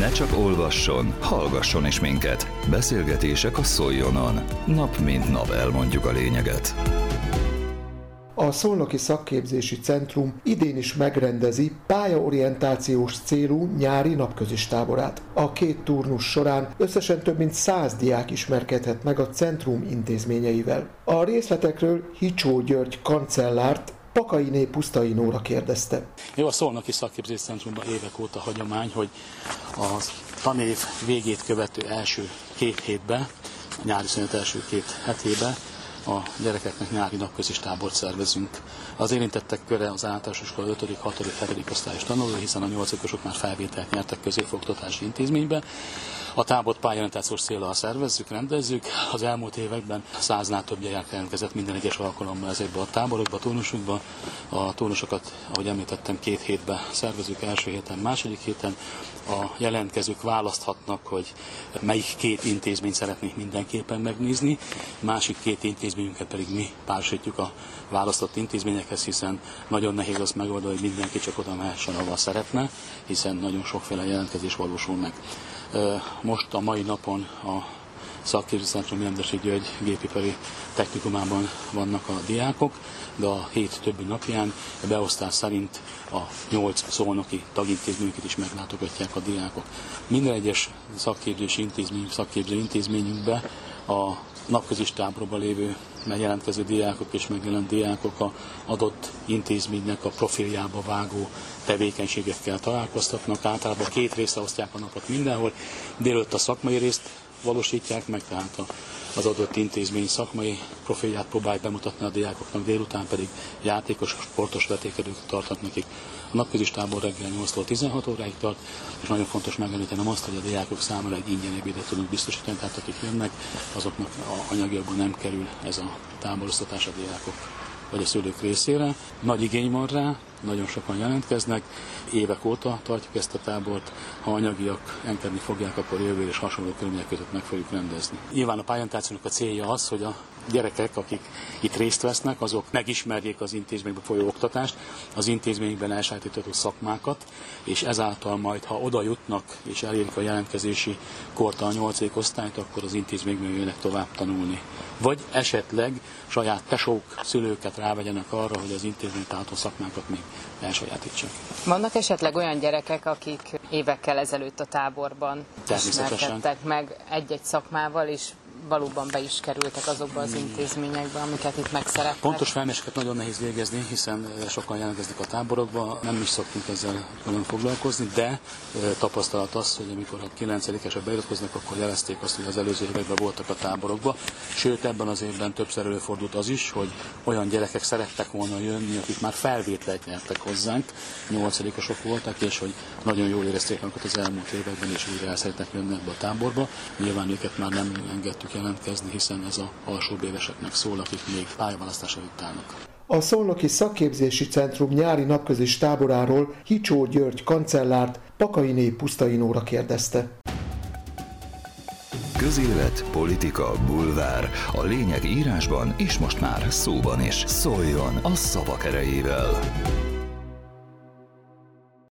Ne csak olvasson, hallgasson is minket. Beszélgetések a Szoljonon. Nap mint nap elmondjuk a lényeget. A Szolnoki Szakképzési Centrum idén is megrendezi pályaorientációs célú nyári napközis táborát. A két turnus során összesen több mint száz diák ismerkedhet meg a centrum intézményeivel. A részletekről Hicsó György kancellárt, Pakainé Pusztai Nóra kérdezte. Jó, a Szolnoki Szakképzési Centrumban évek óta hagyomány, hogy a tanév végét követő első két hétben, a nyári szünet első két hetében a gyerekeknek nyári napközis tábort szervezünk. Az érintettek köre az általános iskola 5., 6., 7. osztályos tanuló, hiszen a 8 már felvételt nyertek középfogtatási intézménybe. A tábort pályázatásos célral szervezzük, rendezzük. Az elmúlt években száznál több gyerek jelentkezett minden egyes alkalommal ezekbe a táborokba, a turnusokba. A turnusokat, ahogy említettem, két hétben szervezünk, első héten, második héten. A jelentkezők választhatnak, hogy melyik két intézményt szeretnék mindenképpen megnézni, másik két intézményünket pedig mi párosítjuk a választott intézményekhez, hiszen nagyon nehéz azt megoldani, hogy mindenki csak oda mehessen, ahol szeretne, hiszen nagyon sokféle jelentkezés valósul meg. Most a mai napon a szakképzőcentrum Jendesi György gépipari technikumában vannak a diákok, de a hét többi napján beosztás szerint a nyolc szolnoki tagintézményeket is meglátogatják a diákok. Minden egyes szakképzési intézmény, szakképző intézményünkbe a napközis táborban lévő megjelentkező diákok és megjelent diákok a adott intézménynek a profiljába vágó tevékenységekkel találkoztatnak. Általában két részre osztják a napot mindenhol. Délőtt a szakmai részt valósítják meg, tehát az adott intézmény szakmai profilját próbálják bemutatni a diákoknak, délután pedig játékos, sportos vetékedőket tartnak nekik. A napközis tábor reggel 8-tól 16 óráig tart, és nagyon fontos megemlíteni azt, hogy a diákok számára egy ingyen ebédet tudunk biztosítani, tehát akik jönnek, azoknak a anyagiakban nem kerül ez a táborosztatás a diákok vagy a szülők részére. Nagy igény van rá, nagyon sokan jelentkeznek, évek óta tartjuk ezt a tábort, ha anyagiak engedni fogják, akkor jövő és hasonló körülmények között meg fogjuk rendezni. Nyilván a pályántációnak a célja az, hogy a gyerekek, akik itt részt vesznek, azok megismerjék az intézményben folyó oktatást, az intézményben elsajátított szakmákat, és ezáltal majd, ha oda jutnak és elérik a jelentkezési korta a 8. osztályt, akkor az intézményben jönnek tovább tanulni. Vagy esetleg saját tesók, szülőket rávegyenek arra, hogy az intézmény a szakmákat még elsajátítsák. Vannak esetleg olyan gyerekek, akik évekkel ezelőtt a táborban ismerkedtek meg egy-egy szakmával, és valóban be is kerültek azokba az intézményekbe, amiket itt megszerettek. Pontos felméréseket nagyon nehéz végezni, hiszen sokan jelentkeznek a táborokba, nem is szoktunk ezzel nagyon foglalkozni, de tapasztalat az, hogy amikor a 9 esek beiratkoznak, akkor jelezték azt, hogy az előző években voltak a táborokba. Sőt, ebben az évben többször előfordult az is, hogy olyan gyerekek szerettek volna jönni, akik már felvételt nyertek hozzánk, 8 voltak, és hogy nagyon jól érezték magukat az elmúlt években, és újra el szeretnek jönni ebbe a táborba. Nyilván őket már nem engedtük jelentkezni, hiszen ez a alsóbb éveseknek szól, akik még pályaválasztás előtt állnak. A Szolnoki Szakképzési Centrum nyári napközis táboráról Hicsó György kancellárt Pakainé Pusztainóra kérdezte. Közélet, politika, bulvár. A lényeg írásban és most már szóban is. Szóljon a szavak erejével!